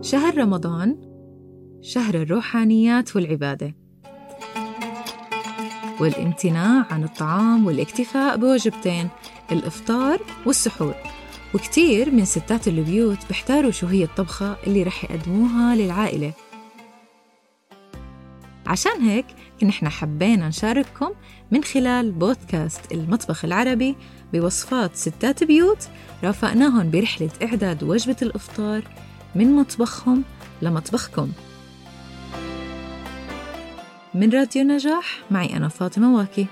شهر رمضان شهر الروحانيات والعبادة والامتناع عن الطعام والاكتفاء بوجبتين الإفطار والسحور. وكتير من ستات البيوت بيحتاروا شو هي الطبخة اللي رح يقدموها للعائلة. عشان هيك نحن حبينا نشارككم من خلال بودكاست المطبخ العربي بوصفات ستات بيوت رافقناهم برحلة إعداد وجبة الإفطار من مطبخهم لمطبخكم. من راديو نجاح معي أنا فاطمة واكي.